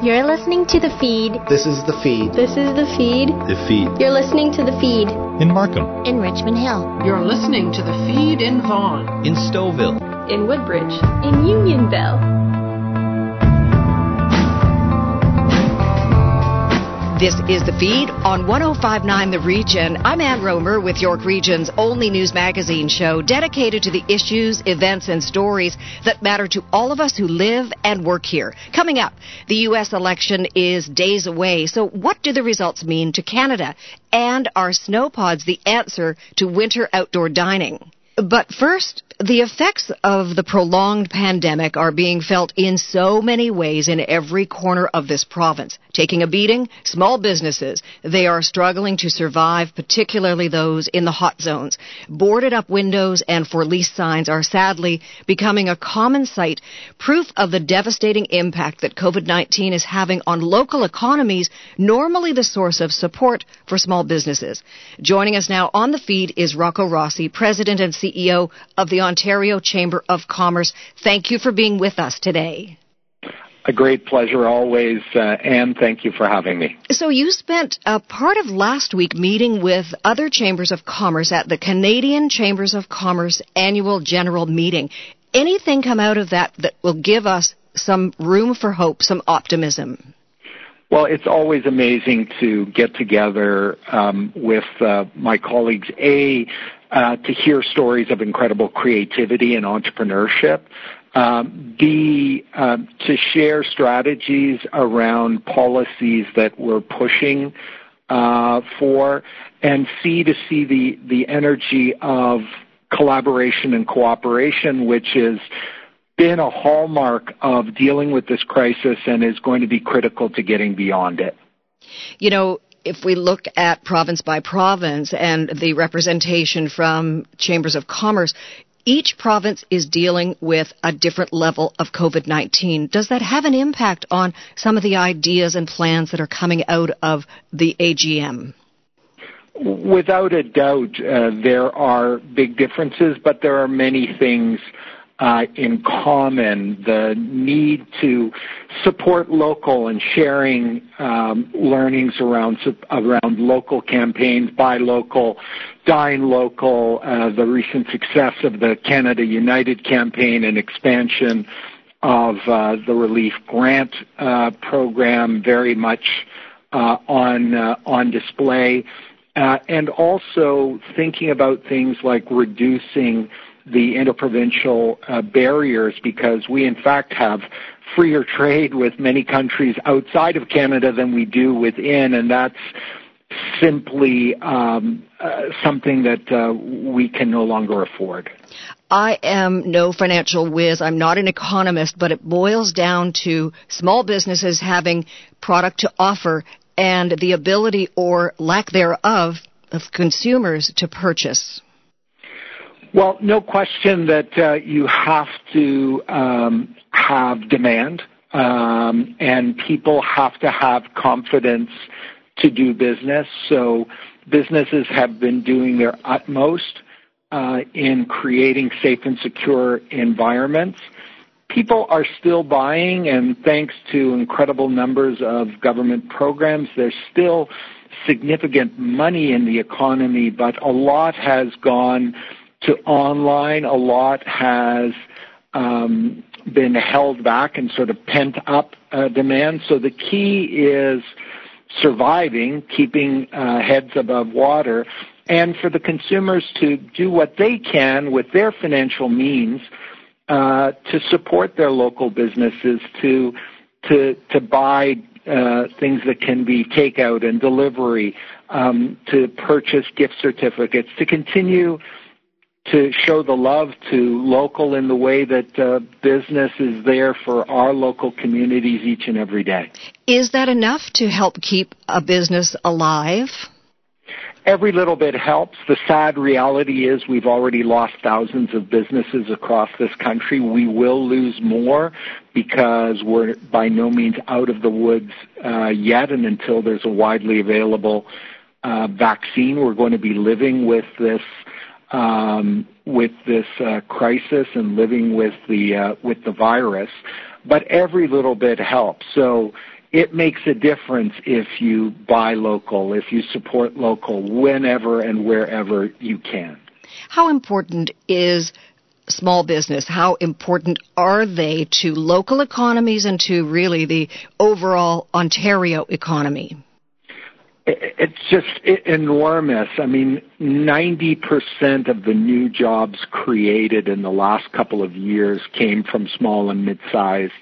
You're listening to The Feed. This is The Feed. This is The Feed. The Feed. You're listening to The Feed. In Markham. In Richmond Hill. You're listening to The Feed in Vaughan. In Stouffville. In Woodbridge. In Unionville. This is the feed on 1059 The Region. I'm Ann Romer with York Region's only news magazine show dedicated to the issues, events, and stories that matter to all of us who live and work here. Coming up, the U.S. election is days away. So, what do the results mean to Canada? And are snow pods the answer to winter outdoor dining? But first, the effects of the prolonged pandemic are being felt in so many ways in every corner of this province. Taking a beating, small businesses, they are struggling to survive, particularly those in the hot zones. Boarded up windows and for lease signs are sadly becoming a common sight, proof of the devastating impact that COVID-19 is having on local economies, normally the source of support for small businesses. Joining us now on the feed is Rocco Rossi, President and CEO of the Ontario Chamber of Commerce. Thank you for being with us today. A great pleasure always, uh, and thank you for having me. So, you spent a part of last week meeting with other chambers of commerce at the Canadian Chambers of Commerce annual general meeting. Anything come out of that that will give us some room for hope, some optimism? Well, it's always amazing to get together um, with uh, my colleagues. A uh, to hear stories of incredible creativity and entrepreneurship. Um, B, uh, to share strategies around policies that we're pushing uh, for, and C, to see the, the energy of collaboration and cooperation, which has been a hallmark of dealing with this crisis and is going to be critical to getting beyond it. You know, if we look at province by province and the representation from chambers of commerce, each province is dealing with a different level of COVID 19. Does that have an impact on some of the ideas and plans that are coming out of the AGM? Without a doubt, uh, there are big differences, but there are many things uh, in common, the need to support local and sharing um, learnings around around local campaigns, buy local, dine local, uh, the recent success of the Canada United campaign and expansion of uh, the relief grant uh, program, very much uh, on uh, on display, and also thinking about things like reducing the interprovincial uh, barriers because we in fact have freer trade with many countries outside of Canada than we do within, and that's simply um, uh, something that uh, we can no longer afford. I am no financial whiz. I'm not an economist, but it boils down to small businesses having product to offer and the ability or lack thereof of consumers to purchase. Well, no question that uh, you have to um, have demand, um, and people have to have confidence to do business. So businesses have been doing their utmost uh, in creating safe and secure environments. People are still buying, and thanks to incredible numbers of government programs, there's still significant money in the economy, but a lot has gone online. A lot has um, been held back and sort of pent up uh, demand. So the key is surviving, keeping uh, heads above water, and for the consumers to do what they can with their financial means uh, to support their local businesses, to to to buy uh, things that can be takeout and delivery, um, to purchase gift certificates, to continue to show the love to local in the way that uh, business is there for our local communities each and every day. Is that enough to help keep a business alive? Every little bit helps. The sad reality is we've already lost thousands of businesses across this country. We will lose more because we're by no means out of the woods uh, yet, and until there's a widely available uh, vaccine, we're going to be living with this um, with this uh, crisis and living with the uh, with the virus, but every little bit helps. So it makes a difference if you buy local, if you support local whenever and wherever you can. How important is small business? How important are they to local economies and to really the overall Ontario economy? It's just enormous. I mean, 90% of the new jobs created in the last couple of years came from small and mid-sized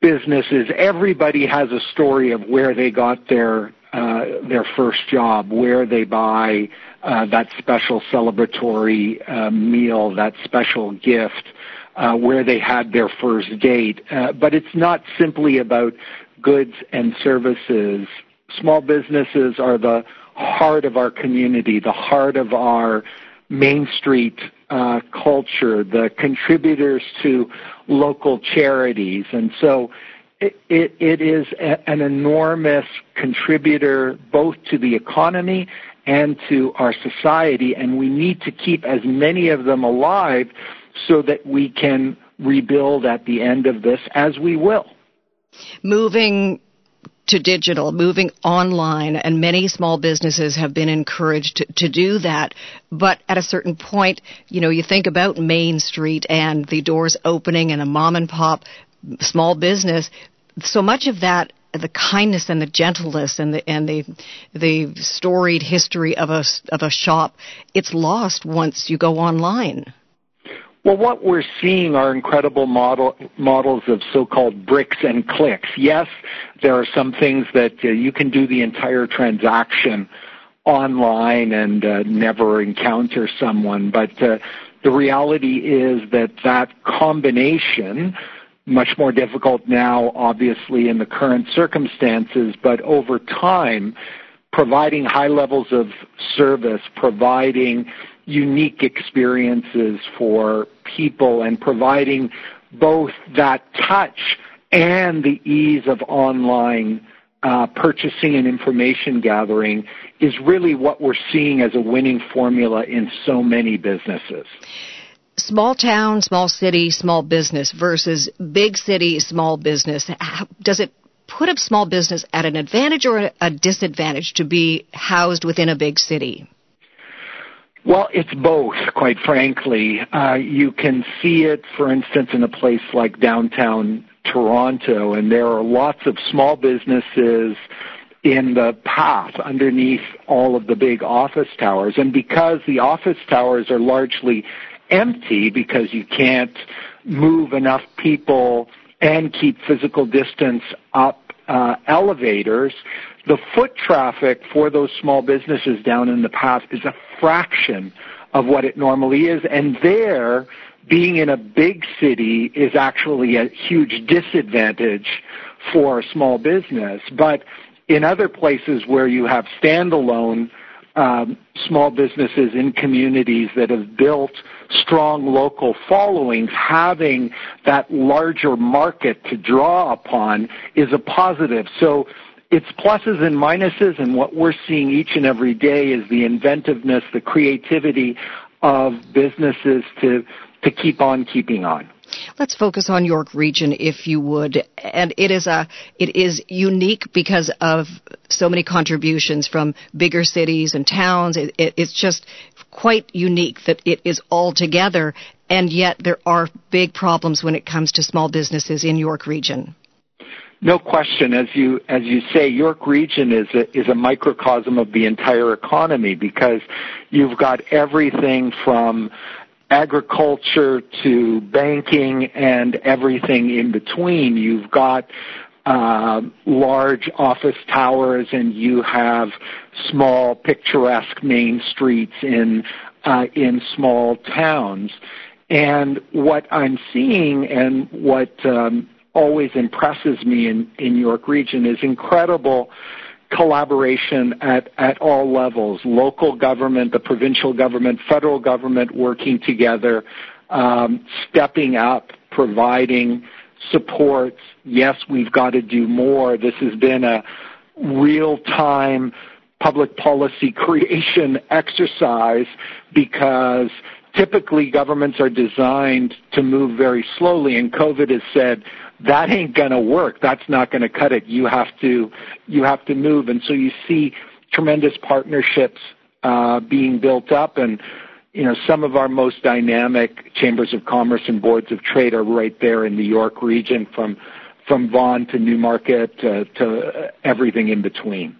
businesses. Everybody has a story of where they got their uh, their first job, where they buy uh, that special celebratory uh, meal, that special gift, uh, where they had their first date. Uh, but it's not simply about goods and services. Small businesses are the heart of our community, the heart of our Main Street uh, culture, the contributors to local charities. And so it, it, it is a, an enormous contributor both to the economy and to our society, and we need to keep as many of them alive so that we can rebuild at the end of this, as we will. Moving to digital, moving online, and many small businesses have been encouraged to, to, do that. But at a certain point, you know, you think about Main Street and the doors opening and a mom and pop small business. So much of that the kindness and the gentleness and the and the the storied history of a of a shop it's lost once you go online well, what we're seeing are incredible model, models of so-called bricks and clicks. Yes, there are some things that uh, you can do the entire transaction online and uh, never encounter someone, but uh, the reality is that that combination much more difficult now, obviously, in the current circumstances, but over time, providing high levels of service, providing unique experiences for people, and providing both that touch and the ease of online uh, purchasing and information gathering is really what we're seeing as a winning formula in so many businesses small town, small city, small business versus big city, small business, does it put a small business at an advantage or a disadvantage to be housed within a big city? Well, it's both, quite frankly. Uh, you can see it, for instance, in a place like downtown Toronto, and there are lots of small businesses in the path underneath all of the big office towers. And because the office towers are largely empty because you can't move enough people and keep physical distance up uh, elevators, the foot traffic for those small businesses down in the path is a fraction of what it normally is. And there, being in a big city is actually a huge disadvantage for small business. But in other places where you have standalone um, small businesses in communities that have built strong local followings, having that larger market to draw upon is a positive. So it's pluses and minuses, and what we're seeing each and every day is the inventiveness, the creativity of businesses to to keep on keeping on. Let's focus on York Region, if you would. And it is a it is unique because of so many contributions from bigger cities and towns. It, it, it's just quite unique that it is all together, and yet there are big problems when it comes to small businesses in York Region. No question, as you as you say, York Region is a, is a microcosm of the entire economy because you've got everything from agriculture to banking and everything in between. You've got uh, large office towers and you have small picturesque main streets in uh, in small towns. And what I'm seeing and what um, always impresses me in, in York Region is incredible collaboration at, at all levels, local government, the provincial government, federal government working together, um, stepping up, providing supports. Yes, we've got to do more. This has been a real-time public policy creation exercise because typically governments are designed to move very slowly and COVID has said that ain't going to work. That's not going to cut it. You have to you have to move, and so you see tremendous partnerships uh, being built up, and you know some of our most dynamic chambers of commerce and boards of trade are right there in the York region, from from Vaughan to Newmarket to, to everything in between.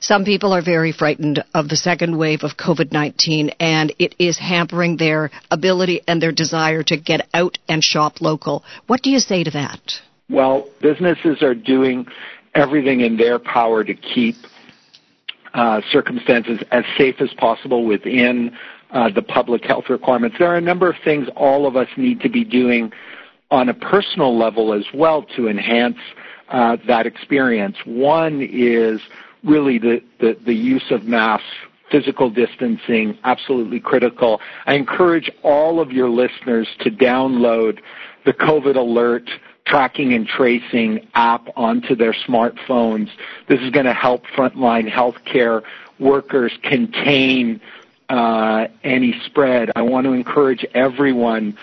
Some people are very frightened of the second wave of COVID 19, and it is hampering their ability and their desire to get out and shop local. What do you say to that? Well, businesses are doing everything in their power to keep uh, circumstances as safe as possible within uh, the public health requirements. There are a number of things all of us need to be doing on a personal level as well to enhance uh, that experience. One is really the, the, the use of masks, physical distancing, absolutely critical. I encourage all of your listeners to download the COVID Alert tracking and tracing app onto their smartphones. This is going to help frontline healthcare workers contain uh, any spread. I want to encourage everyone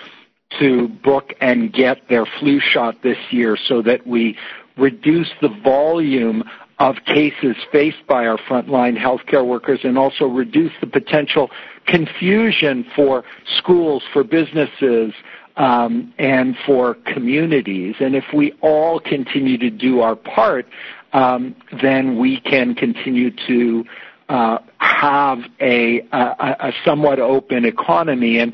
to book and get their flu shot this year so that we reduce the volume of cases faced by our frontline healthcare workers and also reduce the potential confusion for schools, for businesses, um, and for communities. And if we all continue to do our part, um, then we can continue to uh, have a, a, a somewhat open economy. And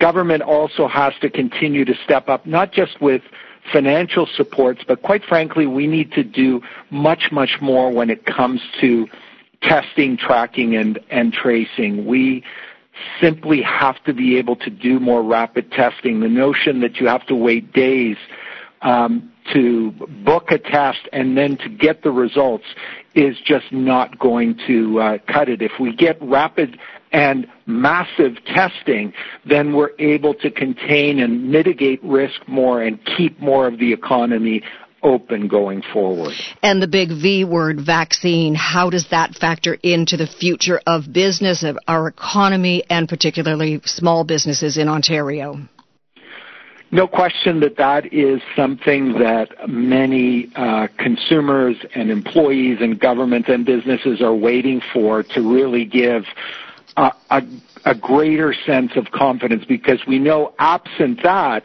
government also has to continue to step up, not just with financial supports, but quite frankly, we need to do much, much more when it comes to testing, tracking, and, and tracing. We simply have to be able to do more rapid testing. The notion that you have to wait days um, to book a test and then to get the results is just not going to uh, cut it. If we get rapid and massive testing, then we're able to contain and mitigate risk more and keep more of the economy open going forward. And the big V word, vaccine, how does that factor into the future of business, of our economy, and particularly small businesses in Ontario? No question that that is something that many uh, consumers and employees and governments and businesses are waiting for to really give a, a, greater sense of confidence because we know absent that,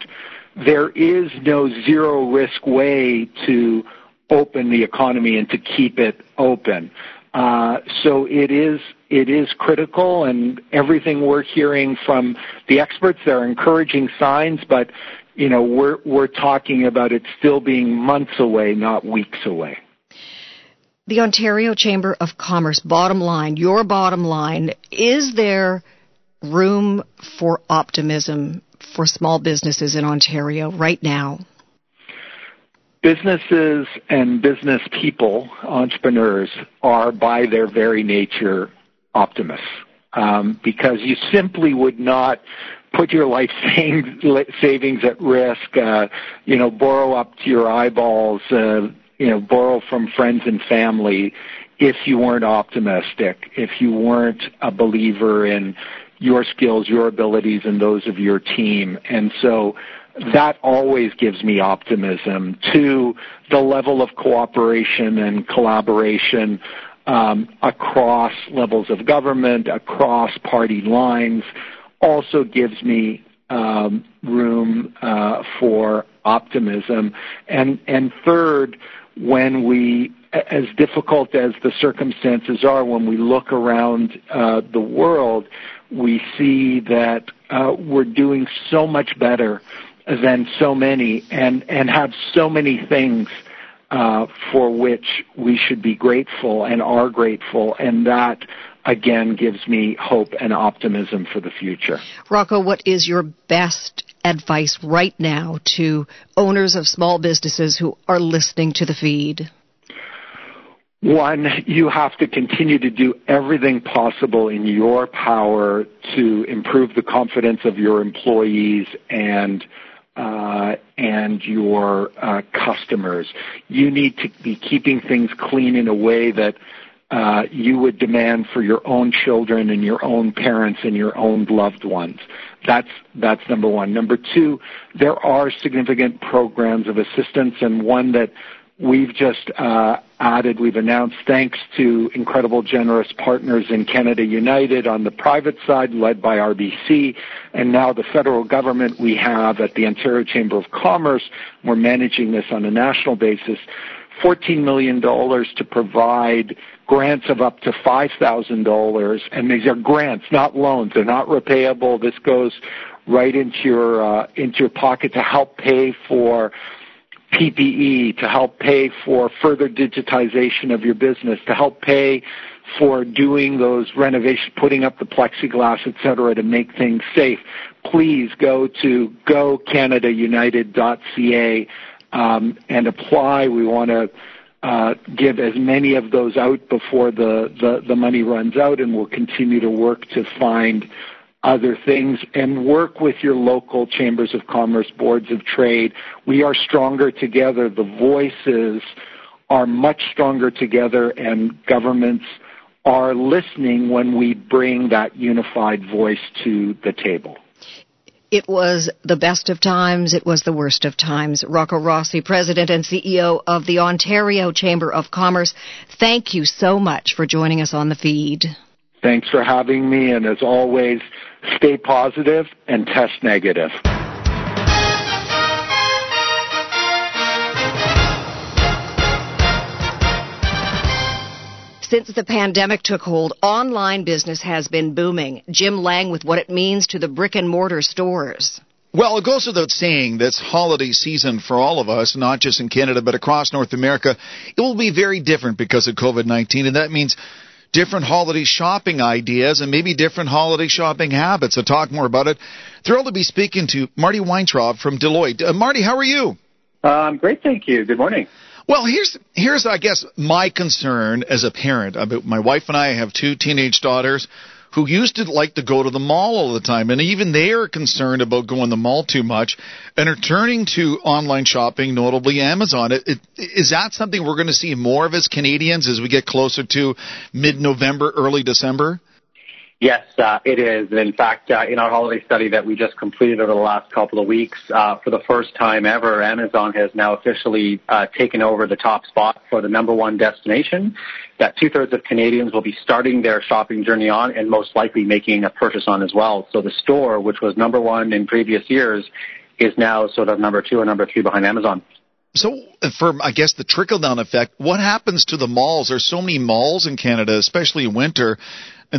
there is no zero risk way to open the economy and to keep it open. Uh, so it is it is critical, and everything we're hearing from the experts, there are encouraging signs, but you know we're we're talking about it still being months away, not weeks away the Ontario Chamber of Commerce, bottom line, your bottom line, is there room for optimism for small businesses in Ontario right now? Businesses and business people, entrepreneurs, are by their very nature optimists um, because you simply would not put your life savings at risk, uh, you know, borrow up to your eyeballs, uh, you know, borrow from friends and family if you weren't optimistic, if you weren't a believer in your skills, your abilities, and those of your team. And so that always gives me optimism to the level of cooperation and collaboration um, across levels of government, across party lines, also gives me um, room uh, for optimism. And and third, when we, as difficult as the circumstances are, when we look around uh, the world, we see that uh, we're doing so much better than so many and, and have so many things uh, for which we should be grateful and are grateful, and that again gives me hope and optimism for the future. Rocco, what is your best advice right now to owners of small businesses who are listening to the feed? One, you have to continue to do everything possible in your power to improve the confidence of your employees and uh, and your uh, customers. You need to be keeping things clean in a way that uh, you would demand for your own children and your own parents and your own loved ones. That's that's number one. Number two, there are significant programs of assistance, and one that we've just uh, added, we've announced, thanks to incredible, generous partners in Canada United on the private side, led by RBC, and now the federal government we have at the Ontario Chamber of Commerce. We're managing this on a national basis. $14 million to provide grants of up to $5,000. And these are grants, not loans. They're not repayable. This goes right into your, uh, into your pocket to help pay for PPE, to help pay for further digitization of your business, to help pay for doing those renovations, putting up the plexiglass, et cetera, to make things safe. Please go to gocanadaunited.ca um, and apply. We want to uh, give as many of those out before the, the, the money runs out, and we'll continue to work to find other things and work with your local chambers of commerce, boards of trade. We are stronger together. The voices are much stronger together, and governments are listening when we bring that unified voice to the table. It was the best of times. It was the worst of times. Rocco Rossi, President and CEO of the Ontario Chamber of Commerce. Thank you so much for joining us on the feed. Thanks for having me. And as always, stay positive and test negative. Since the pandemic took hold, online business has been booming. Jim Lang with what it means to the brick and mortar stores. Well, it goes without saying this holiday season for all of us, not just in Canada, but across North America, it will be very different because of COVID 19, and that means different holiday shopping ideas and maybe different holiday shopping habits. To talk more about it, thrilled to be speaking to Marty Weintraub from Deloitte. Uh, Marty, how are you? I'm great, thank you. Good morning. Well, here's here's I guess my concern as a parent. My wife and I have two teenage daughters who used to like to go to the mall all the time, and even they are concerned about going to the mall too much, and are turning to online shopping, notably Amazon. It, it, is that something we're going to see more of as Canadians as we get closer to mid-November, early December? Yes, uh, it is. In fact, uh, in our holiday study that we just completed over the last couple of weeks, uh, for the first time ever, Amazon has now officially taken over the top spot for the number one destination that two thirds of Canadians will be starting their shopping journey on and most likely making a purchase on as well. So the store, which was number one in previous years, is now sort of number two or number three behind Amazon. So, for I guess the trickle down effect, what happens to the malls? There's so many malls in Canada, especially in winter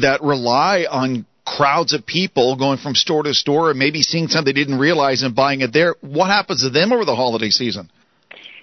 that rely on crowds of people going from store to store and maybe seeing something they didn't realize and buying it there. What happens to them over the holiday season?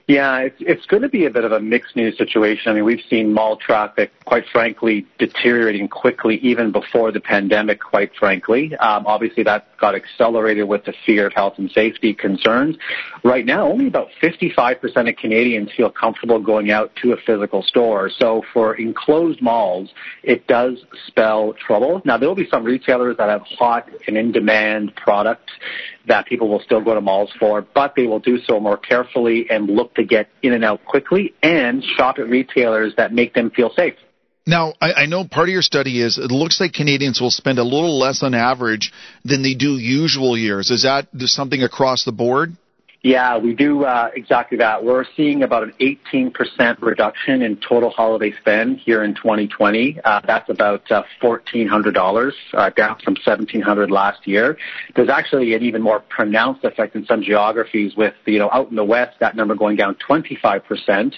Yeah, it's, it's going to be a bit of a mixed news situation. I mean, we've seen mall traffic, quite frankly, deteriorating quickly even before the pandemic, quite frankly. Um, obviously, that got accelerated with the fear of health and safety concerns. Right now, only about 55% of Canadians feel comfortable going out to a physical store. So for enclosed malls, it does spell trouble. Now, there will be some retailers that have hot and in-demand products that people will still go to malls for, but they will do so more carefully and look to get in and out quickly and shop at retailers that make them feel safe. Now, I, I know part of your study is it looks like Canadians will spend a little less on average than they do usual years. Is that something across the board? Yeah, we do uh, exactly that. We're seeing about an 18% reduction in total holiday spend here in 2020. Uh, that's about uh, $1,400, uh, down from 1,700 last year. There's actually an even more pronounced effect in some geographies with, you know, out in the west, that number going down 25%.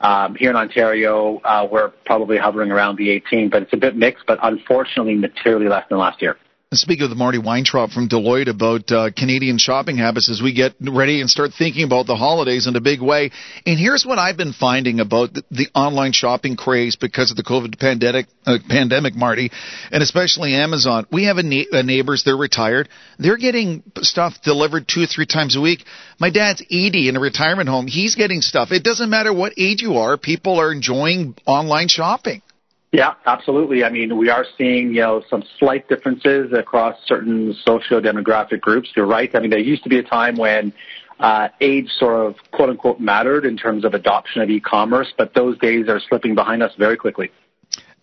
Um, here in Ontario, uh, we're probably hovering around the 18, but it's a bit mixed, but unfortunately materially less than last year. Speak with Marty Weintraub from Deloitte about uh, Canadian shopping habits as we get ready and start thinking about the holidays in a big way. And here's what I've been finding about the, the online shopping craze because of the COVID pandemic, uh, pandemic, Marty, and especially Amazon. We have a, na- a neighbors, they're retired. They're getting stuff delivered two or three times a week. My dad's 80 in a retirement home. He's getting stuff. It doesn't matter what age you are. People are enjoying online shopping. Yeah, absolutely. I mean, we are seeing, you know, some slight differences across certain socio-demographic groups. You're right. I mean, there used to be a time when uh, age sort of quote unquote mattered in terms of adoption of e-commerce, but those days are slipping behind us very quickly.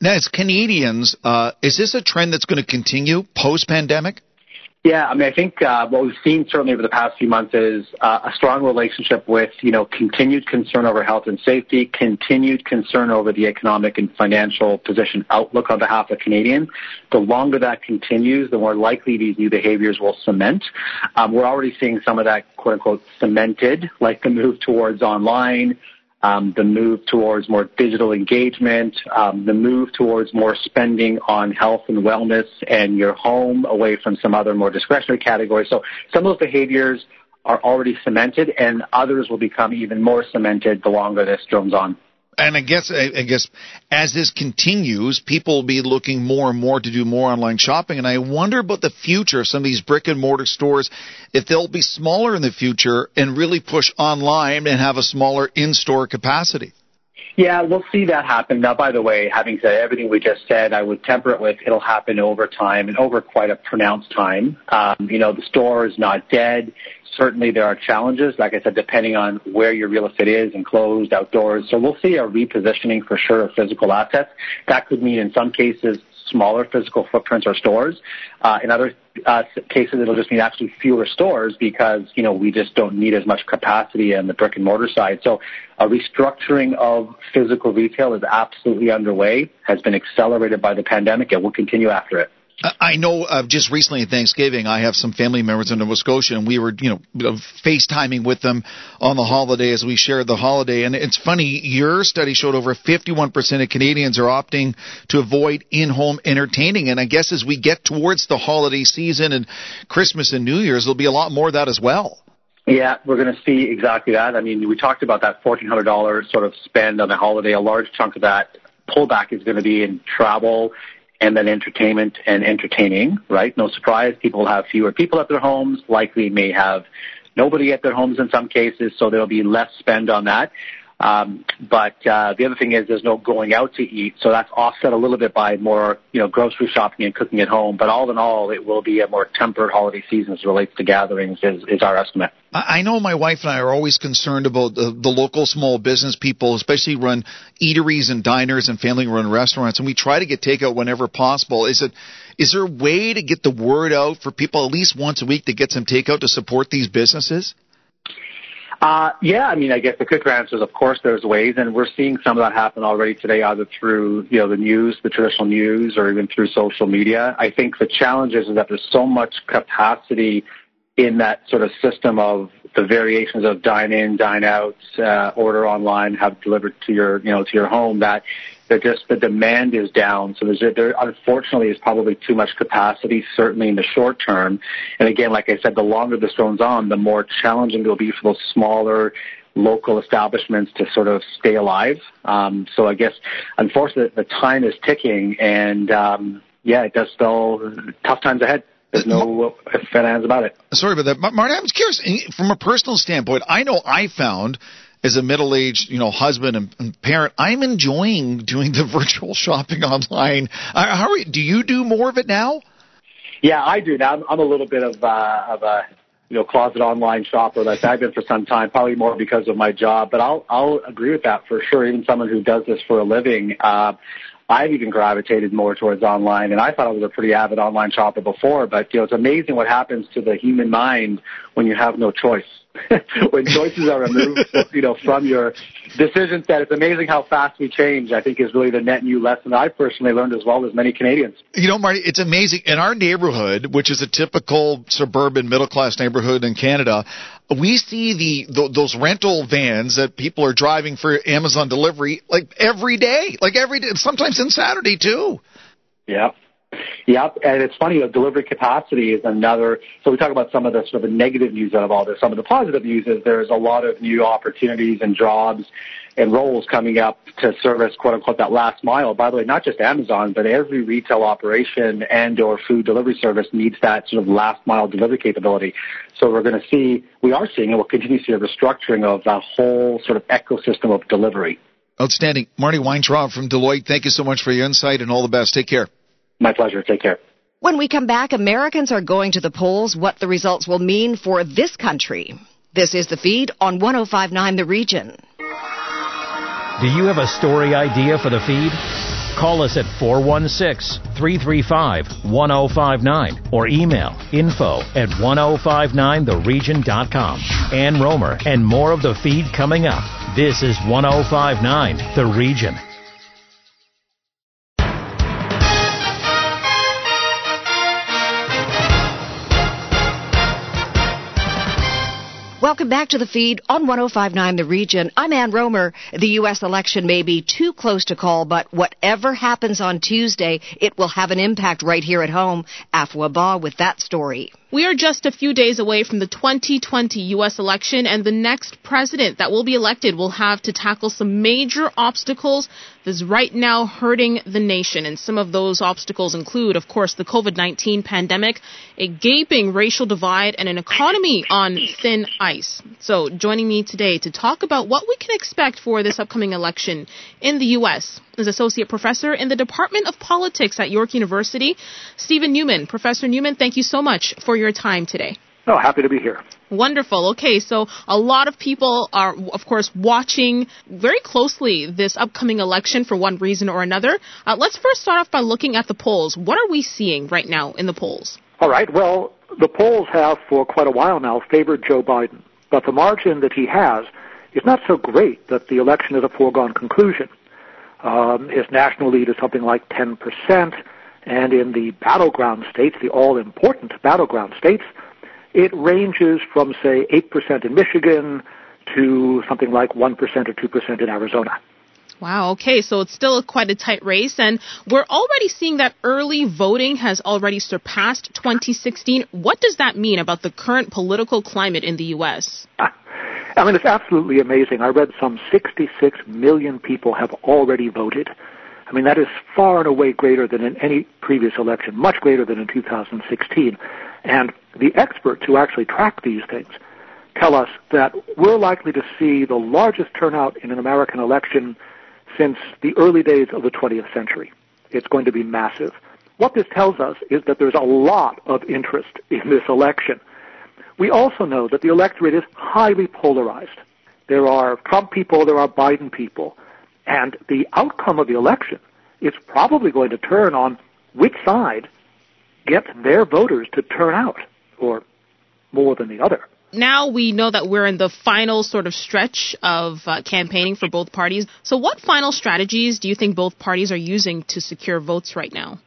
Now, as Canadians, uh, is this a trend that's going to continue post pandemic? Yeah, I mean, I think uh, what we've seen certainly over the past few months is uh, a strong relationship with, you know, continued concern over health and safety, continued concern over the economic and financial position outlook on behalf of Canadians. The longer that continues, the more likely these new behaviors will cement. Um, we're already seeing some of that, quote unquote, cemented, like the move towards online, um, the move towards more digital engagement, um, the move towards more spending on health and wellness and your home away from some other more discretionary categories. So some of those behaviors are already cemented and others will become even more cemented the longer this drones on and I guess I guess as this continues, people will be looking more and more to do more online shopping. And I wonder about the future of some of these brick and mortar stores, if they'll be smaller in the future and really push online and have a smaller in-store capacity. Yeah, we'll see that happen. Now, by the way, having said everything we just said, I would temper it with it'll happen over time and over quite a pronounced time. Um, you know, the store is not dead. Certainly there are challenges, like I said, depending on where your real estate is, enclosed, outdoors. So we'll see a repositioning for sure of physical assets. That could mean in some cases smaller physical footprints or stores. Uh, in other uh, cases, it'll just mean actually fewer stores because you know we just don't need as much capacity on the brick and mortar side. So a restructuring of physical retail is absolutely underway, has been accelerated by the pandemic, and will continue after it. I know uh, just recently at Thanksgiving, I have some family members in Nova Scotia, and we were, you know, FaceTiming with them on the holiday as we shared the holiday. And it's funny, your study showed over 51% of Canadians are opting to avoid in-home entertaining. And I guess as we get towards the holiday season and Christmas and New Year's, there'll be a lot more of that as well. Yeah, we're going to see exactly that. I mean, we talked about that $1,400 sort of spend on the holiday. A large chunk of that pullback is going to be in travel and then entertainment and entertaining, right? No surprise, people have fewer people at their homes, likely may have nobody at their homes in some cases, so there'll be less spend on that. Um, but uh, the other thing is there's no going out to eat, so that's offset a little bit by more, you know, grocery shopping and cooking at home. But all in all, it will be a more tempered holiday season as relates to gatherings, is, is our estimate. I know my wife and I are always concerned about the, the local small business people, especially run eateries and diners and family run restaurants, and we try to get takeout whenever possible. Is it is there a way to get the word out for people at least once a week to get some takeout to support these businesses? Uh, yeah, I mean, I guess the quicker answer is, of course, there's ways, and we're seeing some of that happen already today, either through you know the news, the traditional news, or even through social media. I think the challenge is, is that there's so much capacity in that sort of system of the variations of dine in, dine out, uh, order online, have delivered to your you know to your home that that just the demand is down. So there's there unfortunately is probably too much capacity, certainly in the short term. And again, like I said, the longer this goes on, the more challenging it will be for those smaller local establishments to sort of stay alive. Um, so I guess unfortunately the time is ticking, and um, yeah, it does still tough times ahead. There's no ifs about it. Sorry about that, Marty. I'm curious from a personal standpoint. I know I found as a middle-aged, you know, husband and, and parent, I'm enjoying doing the virtual shopping online. Uh, how are you, do you do more of it now? Yeah, I do now. I'm, I'm a little bit of uh, of a you know closet online shopper like I've been for some time, probably more because of my job. But I'll I'll agree with that for sure. Even someone who does this for a living, uh, I've even gravitated more towards online, and I thought I was a pretty avid online shopper before. But you know, it's amazing what happens to the human mind when you have no choice. when choices are removed, you know, from your decision set, it's amazing how fast we change. I think is really the net new lesson I personally learned as well as many Canadians. You know, Marty, it's amazing. In our neighborhood, which is a typical suburban middle class neighborhood in Canada, we see the, the those rental vans that people are driving for Amazon delivery like every day, like every day, sometimes on Saturday too. Yeah. Yep, and it's funny, the delivery capacity is another. So we talk about some of the sort of the negative news out of all this. Some of the positive news is there's a lot of new opportunities and jobs and roles coming up to service quote unquote that last mile. By the way, not just Amazon, but every retail operation and or food delivery service needs that sort of last mile delivery capability. So we're going to see, we are seeing, and we'll continue to see a restructuring of that whole sort of ecosystem of delivery. Outstanding. Marty Weintraub from Deloitte, thank you so much for your insight and all the best. Take care. My pleasure. Take care. When we come back, Americans are going to the polls, what the results will mean for this country. This is the feed on 1059 The Region. Do you have a story idea for the feed? Call us at 416 335 1059 or email info at 1059theregion.com. Ann Romer and more of the feed coming up. This is 1059 The Region. Welcome back to the feed on 1059 The Region. I'm Ann Romer. The U.S. election may be too close to call, but whatever happens on Tuesday, it will have an impact right here at home. Afua Ba with that story. We are just a few days away from the 2020 U.S. election, and the next president that will be elected will have to tackle some major obstacles that's right now hurting the nation. And some of those obstacles include, of course, the COVID 19 pandemic, a gaping racial divide, and an economy on thin ice. So, joining me today to talk about what we can expect for this upcoming election in the U.S. is Associate Professor in the Department of Politics at York University, Stephen Newman. Professor Newman, thank you so much for your time today. Oh, happy to be here. Wonderful. Okay, so a lot of people are, of course, watching very closely this upcoming election for one reason or another. Uh, let's first start off by looking at the polls. What are we seeing right now in the polls? All right. Well, the polls have for quite a while now favored Joe Biden, but the margin that he has is not so great that the election is a foregone conclusion. Um, his national lead is something like 10%, and in the battleground states, the all important battleground states, it ranges from, say, 8% in Michigan to something like 1% or 2% in Arizona. Wow, okay, so it's still quite a tight race, and we're already seeing that early voting has already surpassed 2016. What does that mean about the current political climate in the U.S.? I mean, it's absolutely amazing. I read some 66 million people have already voted. I mean, that is far and away greater than in any previous election, much greater than in 2016. And the experts who actually track these things tell us that we're likely to see the largest turnout in an American election since the early days of the 20th century. It's going to be massive. What this tells us is that there's a lot of interest in this election. We also know that the electorate is highly polarized. There are Trump people, there are Biden people, and the outcome of the election is probably going to turn on which side gets their voters to turn out, or more than the other. Now we know that we're in the final sort of stretch of uh, campaigning for both parties. So, what final strategies do you think both parties are using to secure votes right now?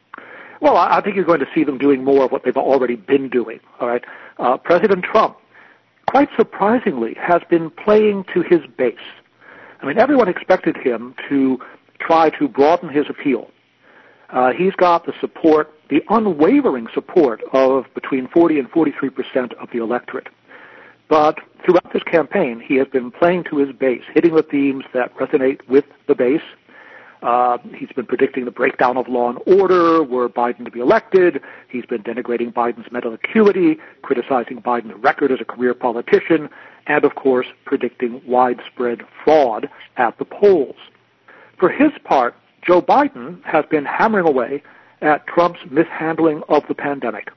Well, I think you're going to see them doing more of what they've already been doing. All right, uh, President Trump, quite surprisingly, has been playing to his base. I mean, everyone expected him to try to broaden his appeal. Uh, he's got the support the unwavering support of between 40 and 43 percent of the electorate. But throughout this campaign, he has been playing to his base, hitting the themes that resonate with the base. Uh, he's been predicting the breakdown of law and order were Biden to be elected. He's been denigrating Biden's mental acuity, criticizing Biden's record as a career politician, and of course, predicting widespread fraud at the polls. For his part, Joe Biden has been hammering away at Trump's mishandling of the pandemic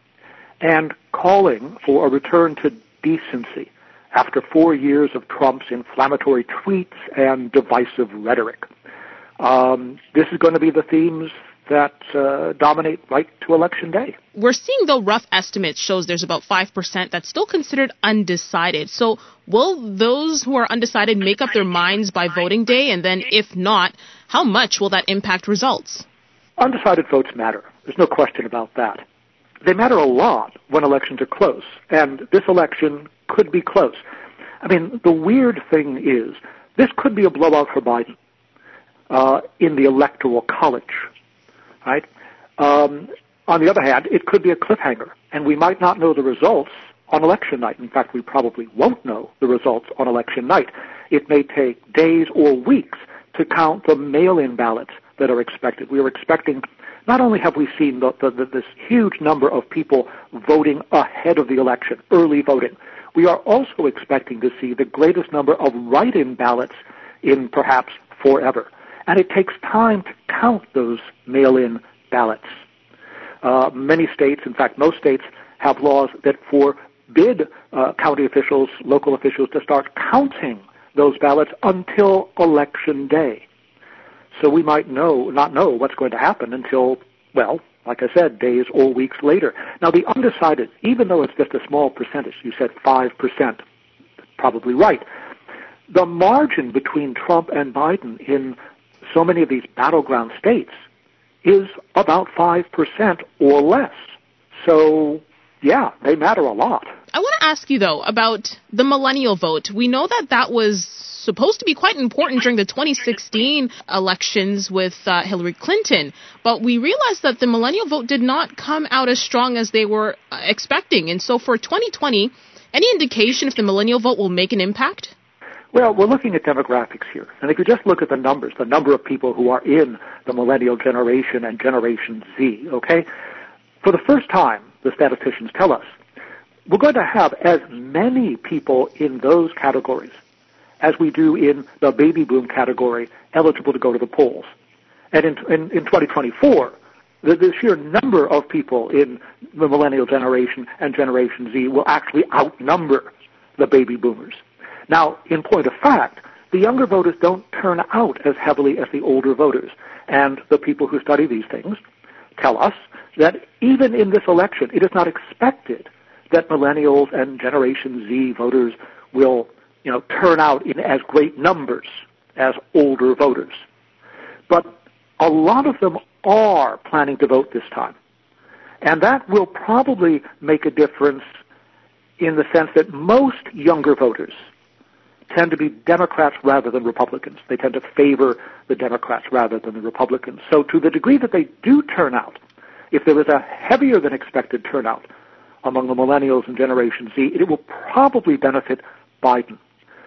and calling for a return to decency after four years of Trump's inflammatory tweets and divisive rhetoric. Um, this is going to be the themes that uh, dominate right to election day. We're seeing, though, rough estimates shows there's about 5% that's still considered undecided. So will those who are undecided make up their minds by voting day? And then if not, how much will that impact results? Undecided votes matter. There's no question about that. They matter a lot when elections are close, and this election could be close. I mean, the weird thing is, this could be a blowout for Biden in the electoral college, right? Um, on the other hand, it could be a cliffhanger, and we might not know the results on election night. In fact, we probably won't know the results on election night. It may take days or weeks to count the mail-in ballots that are expected. We are expecting not only have we seen the, the, the, this huge number of people voting ahead of the election, early voting, we are also expecting to see the greatest number of write-in ballots in perhaps forever. And it takes time to count those mail-in ballots. Uh, many states, in fact, most states, have laws that forbid uh, county officials, local officials to start counting those ballots until election day. So we might know, not know what's going to happen until, well, like I said, days or weeks later. Now the undecided, even though it's just a small percentage, you said 5%, probably right. The margin between Trump and Biden in so many of these battleground states is about 5% or less. So, yeah, they matter a lot. I want to ask you, though, about the millennial vote. We know that that was supposed to be quite important during the 2016 elections with uh, Hillary Clinton, but we realized that the millennial vote did not come out as strong as they were uh, expecting. And so for 2020, any indication if the millennial vote will make an impact? Well, we're looking at demographics here. And if you just look at the numbers, the number of people who are in the millennial generation and Generation Z, okay? For the first time, the statisticians tell us, we're going to have as many people in those categories as we do in the baby boom category eligible to go to the polls. And in, in, in 2024, the, the sheer number of people in the millennial generation and Generation Z will actually outnumber the baby boomers. Now, in point of fact, the younger voters don't turn out as heavily as the older voters. And the people who study these things tell us that even in this election, it is not expected that millennials and Generation Z voters will, you know, turn out in as great numbers as older voters. But a lot of them are planning to vote this time. And that will probably make a difference in the sense that most younger voters tend to be Democrats rather than Republicans. They tend to favor the Democrats rather than the Republicans. So to the degree that they do turn out, if there is a heavier than expected turnout among the millennials and Generation Z, it will probably benefit Biden.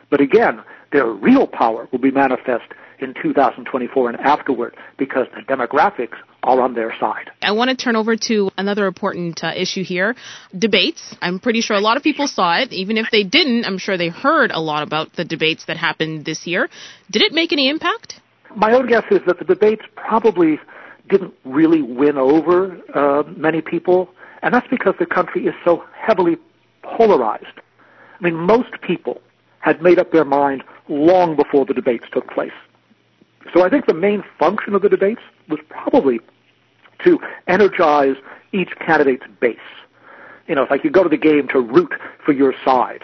But again, their real power will be manifest in 2024 and afterward because the demographics are on their side. I want to turn over to another important uh, issue here debates. I'm pretty sure a lot of people saw it. Even if they didn't, I'm sure they heard a lot about the debates that happened this year. Did it make any impact? My own guess is that the debates probably didn't really win over uh, many people, and that's because the country is so heavily polarized. I mean, most people had made up their mind long before the debates took place. So I think the main function of the debates was probably to energize each candidate's base. You know, it's like you go to the game to root for your side,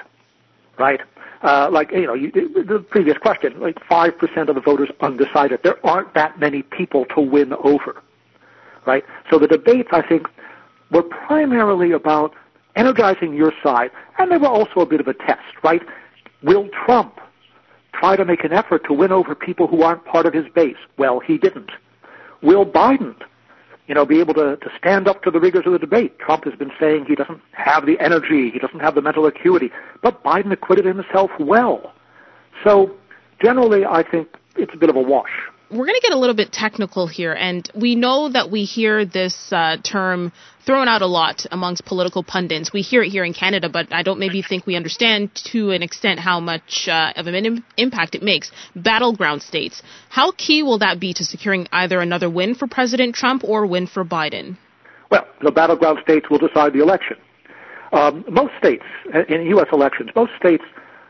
right? Uh, like, you know, you, the previous question, like 5% of the voters undecided. There aren't that many people to win over, right? So the debates, I think, were primarily about energizing your side, and they were also a bit of a test, right? Will Trump try to make an effort to win over people who aren't part of his base? Well, he didn't. Will Biden, you know, be able to, to stand up to the rigors of the debate? Trump has been saying he doesn't have the energy, he doesn't have the mental acuity, but Biden acquitted himself well. So generally, I think it's a bit of a wash we're going to get a little bit technical here, and we know that we hear this uh, term thrown out a lot amongst political pundits. We hear it here in Canada, but I don't maybe think we understand to an extent how much uh, of an Im- impact it makes. Battleground states. How key will that be to securing either another win for President Trump or win for Biden? Well, the battleground states will decide the election. Um, most states, in U.S. elections, most states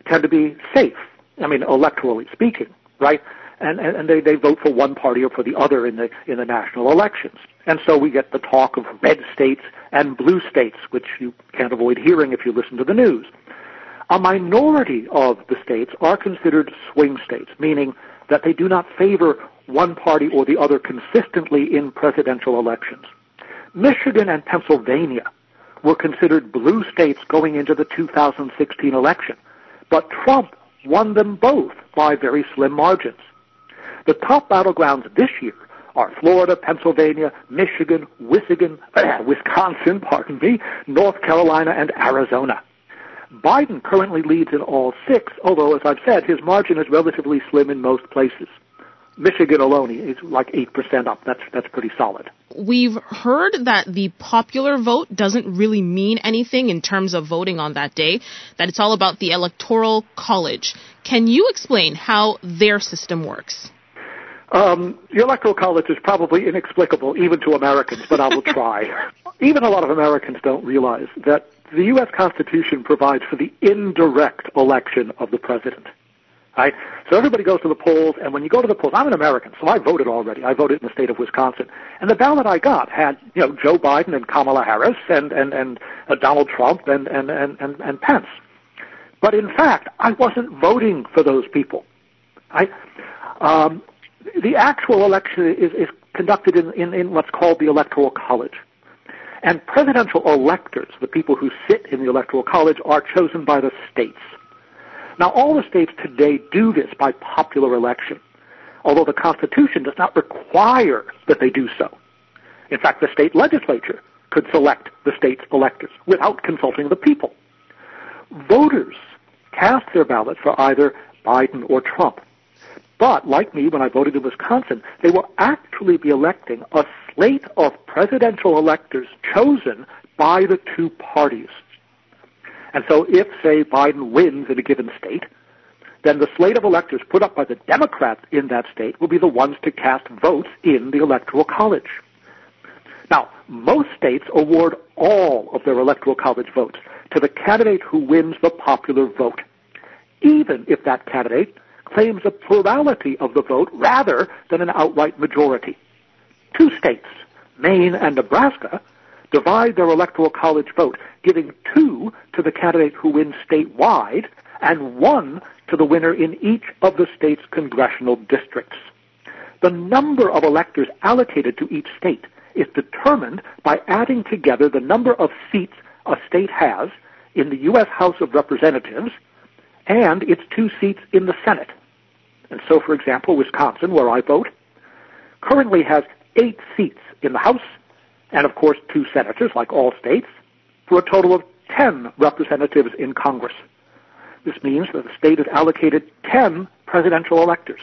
tend to be safe. I mean, electorally speaking, right? And, and they, they vote for one party or for the other in the in the national elections. And so we get the talk of red states and blue states, which you can't avoid hearing if you listen to the news. A minority of the states are considered swing states, meaning that they do not favor one party or the other consistently in presidential elections. Michigan and Pennsylvania were considered blue states going into the 2016 election, but Trump won them both by very slim margins. The top battlegrounds this year are Florida, Pennsylvania, Michigan, Wisconsin, uh, Wisconsin, pardon me, North Carolina, and Arizona. Biden currently leads in all six, although, as I've said, his margin is relatively slim in most places. Michigan alone is like 8% up. That's, that's pretty solid. We've heard that the popular vote doesn't really mean anything in terms of voting on that day, that it's all about the electoral college. Can you explain how their system works? Um, the Electoral College is probably inexplicable even to Americans, but I will try. even a lot of Americans don't realize that the U.S. Constitution provides for the indirect election of the president. Right? So everybody goes to the polls, and when you go to the polls, I'm an American, so I voted already. I voted in the state of Wisconsin, and the ballot I got had, you know, Joe Biden and Kamala Harris and and and uh, Donald Trump and and and and, and Pence. But in fact, I wasn't voting for those people. I, um, the actual election is, is conducted in, in, in what's called the Electoral College. And presidential electors, the people who sit in the Electoral College, are chosen by the states. Now, all the states today do this by popular election, although the Constitution does not require that they do so. In fact, the state legislature could select the state's electors without consulting the people. Voters cast their ballots for either Biden or Trump. But, like me, when I voted in Wisconsin, they will actually be electing a slate of presidential electors chosen by the two parties. And so if, say, Biden wins in a given state, then the slate of electors put up by the Democrats in that state will be the ones to cast votes in the Electoral College. Now, most states award all of their Electoral College votes to the candidate who wins the popular vote, even if that candidate claims a plurality of the vote rather than an outright majority. Two states, Maine and Nebraska, divide their electoral college vote, giving two to the candidate who wins statewide and one to the winner in each of the state's congressional districts. The number of electors allocated to each state is determined by adding together the number of seats a state has in the U.S. House of Representatives and its two seats in the Senate. And so, for example, Wisconsin, where I vote, currently has eight seats in the House and, of course, two senators, like all states, for a total of 10 representatives in Congress. This means that the state is allocated 10 presidential electors.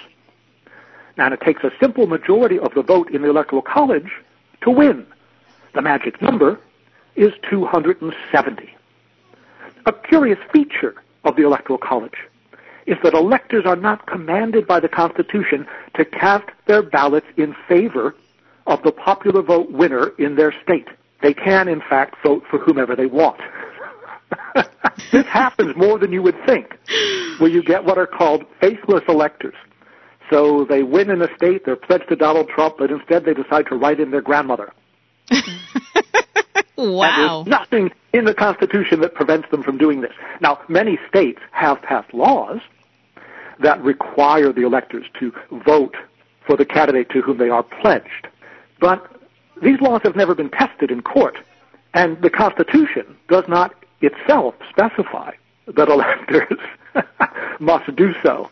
And it takes a simple majority of the vote in the Electoral College to win. The magic number is 270. A curious feature of the Electoral College is that electors are not commanded by the Constitution to cast their ballots in favor of the popular vote winner in their state. They can, in fact, vote for whomever they want. this happens more than you would think, where you get what are called faithless electors. So they win in a state, they're pledged to Donald Trump, but instead they decide to write in their grandmother. wow. there's nothing in the Constitution that prevents them from doing this. Now, many states have passed laws that require the electors to vote for the candidate to whom they are pledged. But these laws have never been tested in court, and the Constitution does not itself specify that electors must do so.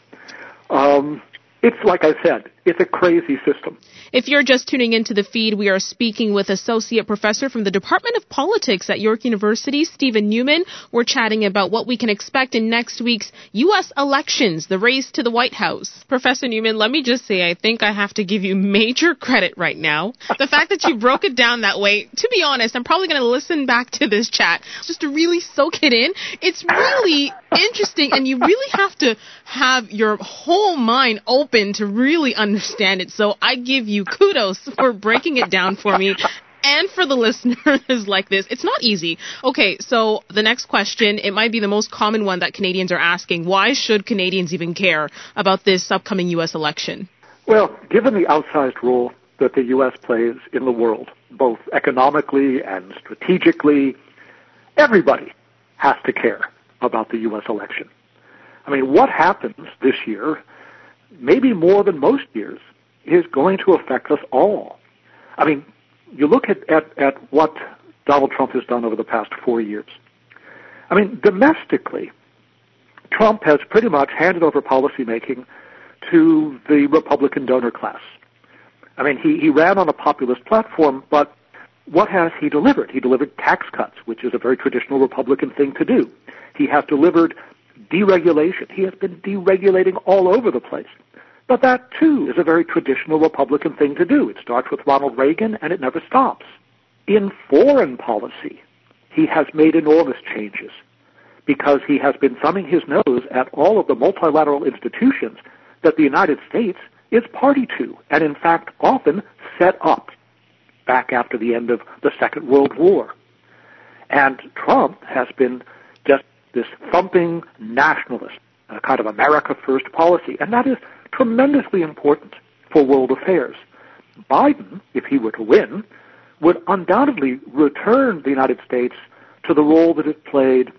Um, it's like I said, it's a crazy system. If you're just tuning into the feed, we are speaking with Associate Professor from the Department of Politics at York University, Stephen Newman. We're chatting about what we can expect in next week's U.S. elections, the race to the White House. Professor Newman, let me just say, I think I have to give you major credit right now. The fact that you broke it down that way, to be honest, I'm probably going to listen back to this chat just to really soak it in. It's really interesting, and you really have to have your whole mind open to really understand it. So I give you kudos for breaking it down for me. And for the listeners like this, it's not easy. Okay, so the next question, it might be the most common one that Canadians are asking. Why should Canadians even care about this upcoming U.S. election? Well, given the outsized role that the U.S. plays in the world, both economically and strategically, everybody has to care about the U.S. election. I mean, what happens this year, maybe more than most years, is going to affect us all. I mean, you look at, at, at what Donald Trump has done over the past four years. I mean, domestically, Trump has pretty much handed over policymaking to the Republican donor class. I mean, he, he ran on a populist platform, but what has he delivered? He delivered tax cuts, which is a very traditional Republican thing to do. He has delivered deregulation. He has been deregulating all over the place. But that, too, is a very traditional Republican thing to do. It starts with Ronald Reagan, and it never stops. In foreign policy, he has made enormous changes because he has been thumbing his nose at all of the multilateral institutions that the United States is party to, and in fact often set up back after the end of the Second World War. And Trump has been this thumping nationalist a kind of America First policy, and that is tremendously important for world affairs. Biden, if he were to win, would undoubtedly return the United States to the role that it played,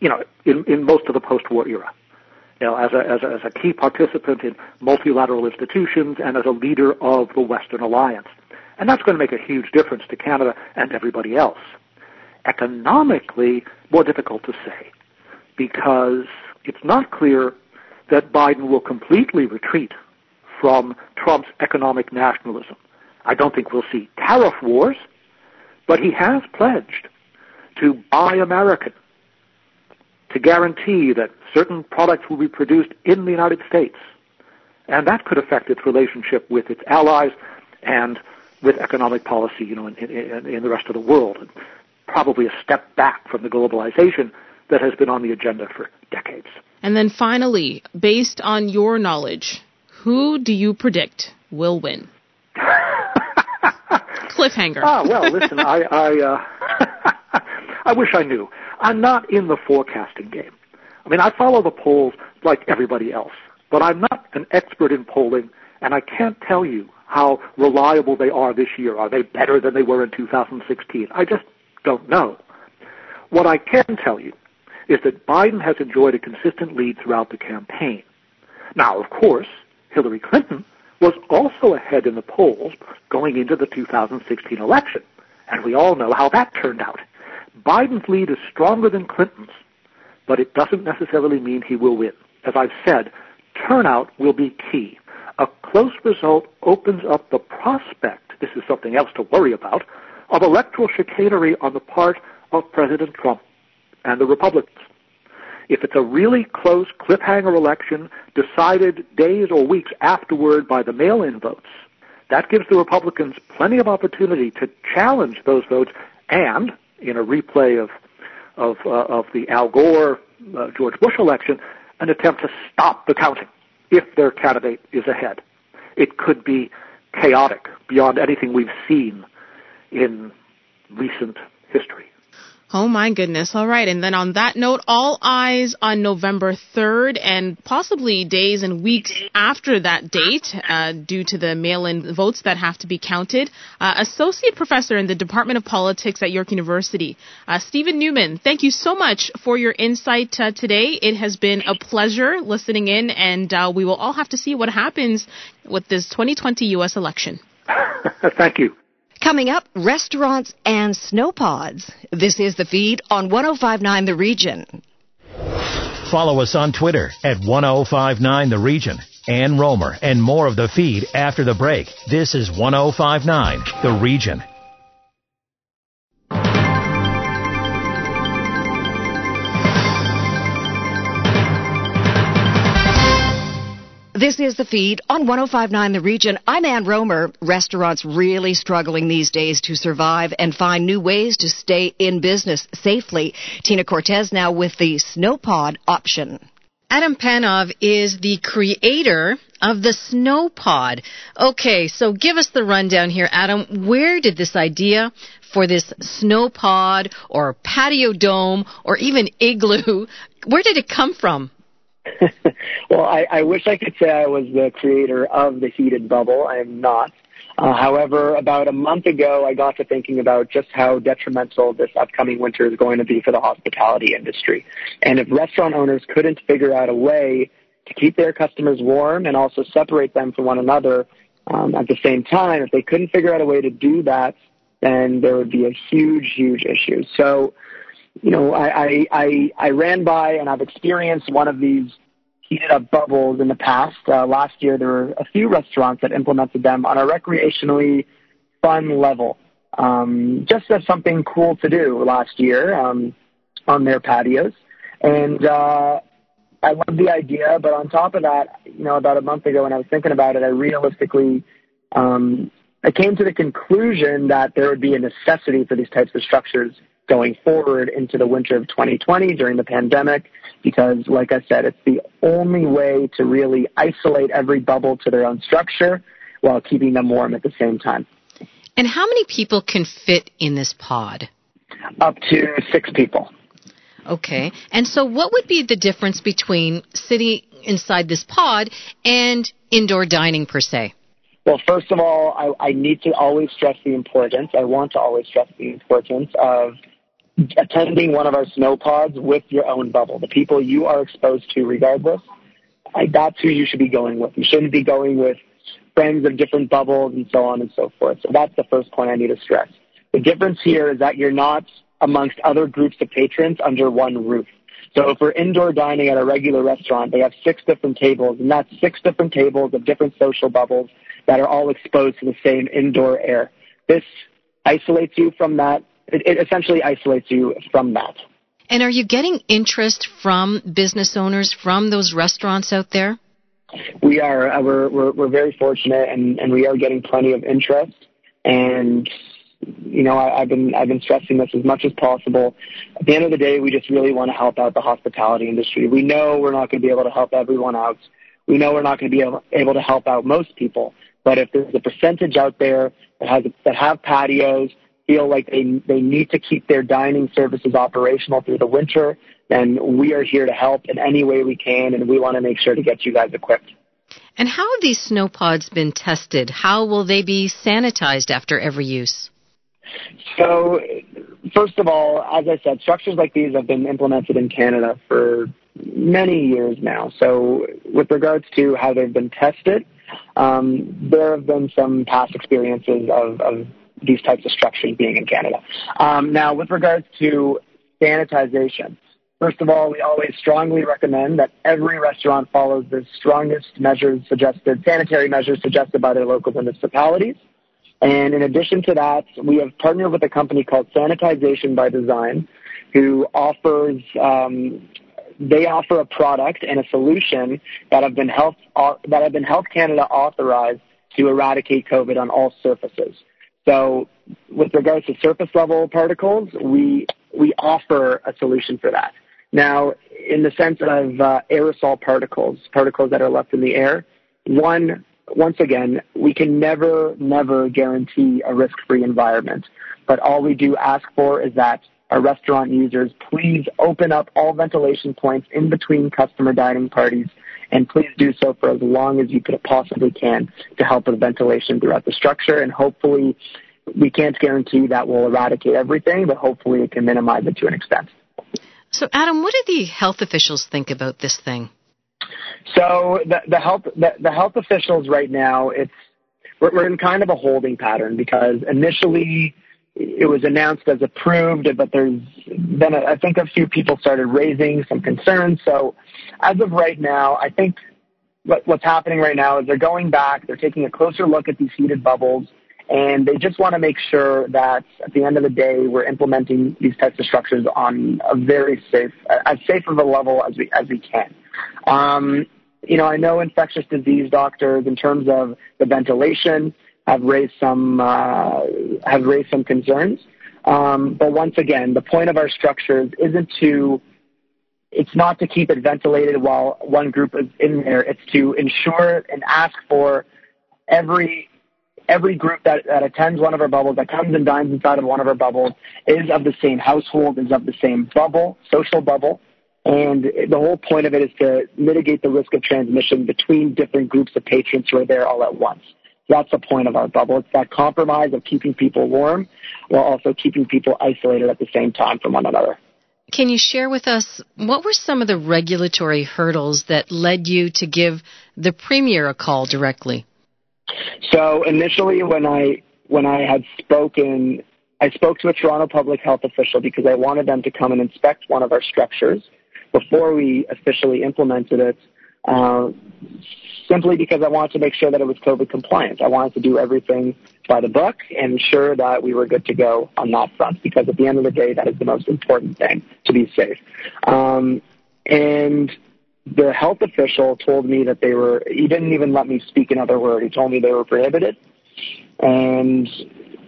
you know, in, in most of the post-war era. You know, as a, as a, as a key participant in multilateral institutions and as a leader of the Western alliance. And that's going to make a huge difference to Canada and everybody else. Economically, more difficult to say because it's not clear that Biden will completely retreat from Trump's economic nationalism. I don't think we'll see tariff wars, but he has pledged to buy American, to guarantee that certain products will be produced in the United States. And that could affect its relationship with its allies and with economic policy, you know, in, in, in the rest of the world. Probably a step back from the globalization that has been on the agenda for decades. And then finally, based on your knowledge, who do you predict will win? Cliffhanger. Ah, well, listen, I I, uh, I wish I knew. I'm not in the forecasting game. I mean, I follow the polls like everybody else, but I'm not an expert in polling, and I can't tell you how reliable they are this year. Are they better than they were in 2016? I just don't know. What I can tell you is that Biden has enjoyed a consistent lead throughout the campaign. Now, of course, Hillary Clinton was also ahead in the polls going into the 2016 election, and we all know how that turned out. Biden's lead is stronger than Clinton's, but it doesn't necessarily mean he will win. As I've said, turnout will be key. A close result opens up the prospect, this is something else to worry about, of electoral chicanery on the part of President Trump and the Republicans. If it's a really close cliffhanger election decided days or weeks afterward by the mail-in votes, that gives the Republicans plenty of opportunity to challenge those votes and, in a replay of of, uh, of the Al Gore uh, George Bush election, an attempt to stop the counting if their candidate is ahead. It could be chaotic beyond anything we've seen in recent history. Oh my goodness. All right. And then on that note, all eyes on November 3rd and possibly days and weeks after that date uh, due to the mail-in votes that have to be counted. Uh, Associate Professor in the Department of Politics at York University, uh, Stephen Newman, thank you so much for your insight uh, today. It has been a pleasure listening in and uh, we will all have to see what happens with this 2020 U.S. election. Thank you. Coming up, restaurants and snowpods. This is the feed on 1059 The Region. Follow us on Twitter at 1059 The Region. Ann Rohmer and more of the feed after the break. This is 1059 The Region. This is the feed on 1059 The Region. I'm Ann Rohmer. Restaurants really struggling these days to survive and find new ways to stay in business safely. Tina Cortez now with the Snowpod option. Adam Panov is the creator of the Snowpod. Okay, so give us the rundown here, Adam. Where did this idea for this Snowpod or patio dome or even igloo, where did it come from? well, I, I wish I could say I was the creator of the heated bubble. I am not. Uh, however, about a month ago, I got to thinking about just how detrimental this upcoming winter is going to be for the hospitality industry. And if restaurant owners couldn't figure out a way to keep their customers warm and also separate them from one another um, at the same time, if they couldn't figure out a way to do that, then there would be a huge, huge issue. So you know, I, I, I, ran by and I've experienced one of these heated up bubbles in the past. Uh, last year, there were a few restaurants that implemented them on a recreationally fun level, um, just as something cool to do last year um, on their patios. And uh, I love the idea, but on top of that, you know, about a month ago when I was thinking about it, I realistically um, I came to the conclusion that there would be a necessity for these types of structures going forward into the winter of 2020 during the pandemic because, like I said, it's the only way to really isolate every bubble to their own structure while keeping them warm at the same time. And how many people can fit in this pod? Up to six people. Okay. And so what would be the difference between sitting inside this pod and indoor dining per se? Well, first of all, I, I need to always stress the importance. I want to always stress the importance of attending one of our snow pods with your own bubble. The people you are exposed to, regardless, I, that's who you should be going with. You shouldn't be going with friends of different bubbles and so on and so forth. So that's the first point I need to stress. The difference here is that you're not amongst other groups of patrons under one roof. So if we're indoor dining at a regular restaurant, they have six different tables, and that's six different tables of different social bubbles that are all exposed to the same indoor air. This isolates you from that. It, it essentially isolates you from that. And are you getting interest from business owners from those restaurants out there? We are. Uh, we're, we're, we're very fortunate, and, and we are getting plenty of interest. And you know, I, I've been I've been stressing this as much as possible. At the end of the day, we just really want to help out the hospitality industry. We know we're not going to be able to help everyone out. We know we're not going to be able, able to help out most people. But if there's a percentage out there that has that have patios, feel like they they need to keep their dining services operational through the winter, then we are here to help in any way we can, and we want to make sure to get you guys equipped. And how have these snow pods been tested? How will they be sanitized after every use? So, first of all, as I said, structures like these have been implemented in Canada for many years now. So, with regards to how they've been tested, um, there have been some past experiences of, of these types of structures being in Canada. Um, now, with regards to sanitization, first of all, we always strongly recommend that every restaurant follows the strongest measures suggested, sanitary measures suggested by their local municipalities. And in addition to that, we have partnered with a company called Sanitization by Design, who offers um, they offer a product and a solution that have been health that have been Health Canada authorized to eradicate COVID on all surfaces. So, with regards to surface level particles, we we offer a solution for that. Now, in the sense of uh, aerosol particles, particles that are left in the air, one once again, we can never, never guarantee a risk-free environment. But all we do ask for is that our restaurant users please open up all ventilation points in between customer dining parties and please do so for as long as you possibly can to help with ventilation throughout the structure and hopefully we can't guarantee that will eradicate everything, but hopefully it can minimize it to an extent. So Adam, what do the health officials think about this thing? So the, the health the, the health officials right now, it's we're, we're in kind of a holding pattern because initially it was announced as approved, but there's been, I think a few people started raising some concerns. So as of right now, I think what, what's happening right now is they're going back, they're taking a closer look at these heated bubbles, and they just want to make sure that at the end of the day, we're implementing these types of structures on a very safe, as safe of a level as we as we can. Um, you know, I know infectious disease doctors, in terms of the ventilation, have raised some uh, have raised some concerns. Um, but once again, the point of our structures isn't to it's not to keep it ventilated while one group is in there. It's to ensure and ask for every every group that, that attends one of our bubbles, that comes and dines inside of one of our bubbles, is of the same household, is of the same bubble, social bubble. And the whole point of it is to mitigate the risk of transmission between different groups of patrons who are there all at once. That's the point of our bubble. It's that compromise of keeping people warm while also keeping people isolated at the same time from one another. Can you share with us what were some of the regulatory hurdles that led you to give the premier a call directly? So initially, when I when I had spoken, I spoke to a Toronto public health official because I wanted them to come and inspect one of our structures before we officially implemented it. Uh, simply because I wanted to make sure that it was COVID compliant. I wanted to do everything by the book and ensure that we were good to go on that front because at the end of the day, that is the most important thing to be safe. Um, and the health official told me that they were, he didn't even let me speak another word. He told me they were prohibited. And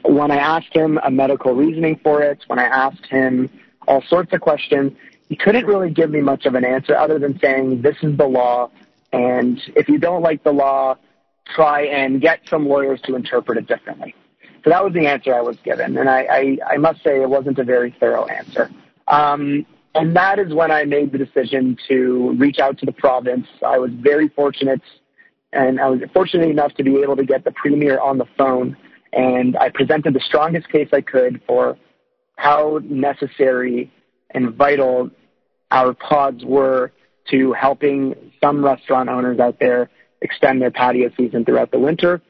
when I asked him a medical reasoning for it, when I asked him all sorts of questions, he couldn't really give me much of an answer other than saying, this is the law. And if you don't like the law, try and get some lawyers to interpret it differently. So that was the answer I was given. And I, I, I must say it wasn't a very thorough answer. Um, And that is when I made the decision to reach out to the province. I was very fortunate, and I was fortunate enough to be able to get the premier on the phone, and I presented the strongest case I could for how necessary and vital our pods were to helping some restaurant owners out there extend their patio season throughout the winter.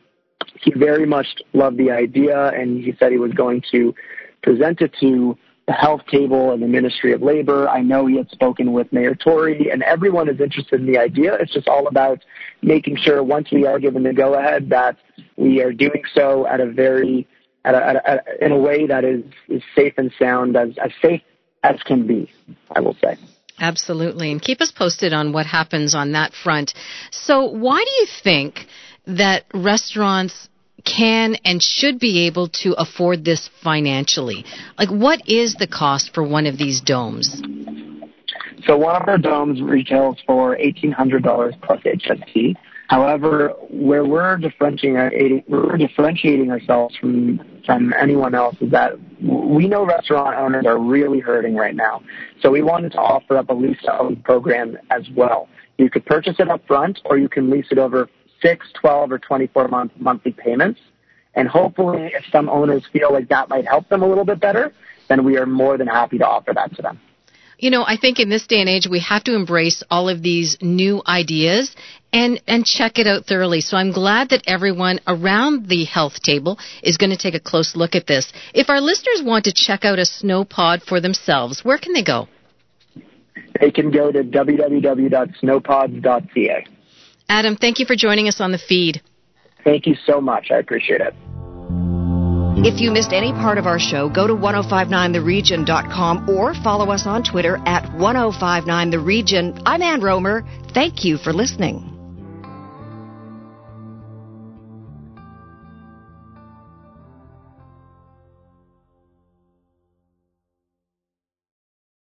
He very much loved the idea, and he said he was going to present it to the health table and the Ministry of Labor. I know he had spoken with Mayor Tory, and everyone is interested in the idea. It's just all about making sure once we are given the go ahead that we are doing so at a very at a, at a, at a, in a way that is, is safe and sound, as, as safe as can be, I will say. Absolutely. And keep us posted on what happens on that front. So, why do you think that restaurants can and should be able to afford this financially? Like, what is the cost for one of these domes? So, one of our domes retails for $1,800 plus HST. However, where we're differentiating, we're differentiating ourselves from from anyone else is that we know restaurant owners are really hurting right now. So we wanted to offer up a lease to own program as well. You could purchase it up front, or you can lease it over six, 12, or 24 month monthly payments. And hopefully, if some owners feel like that might help them a little bit better, then we are more than happy to offer that to them. You know, I think in this day and age, we have to embrace all of these new ideas and, and check it out thoroughly. So I'm glad that everyone around the health table is going to take a close look at this. If our listeners want to check out a snow pod for themselves, where can they go? They can go to www.snowpods.ca. Adam, thank you for joining us on the feed. Thank you so much. I appreciate it. If you missed any part of our show, go to 1059theregion.com or follow us on Twitter at 1059theregion. I'm Ann Rohmer. Thank you for listening.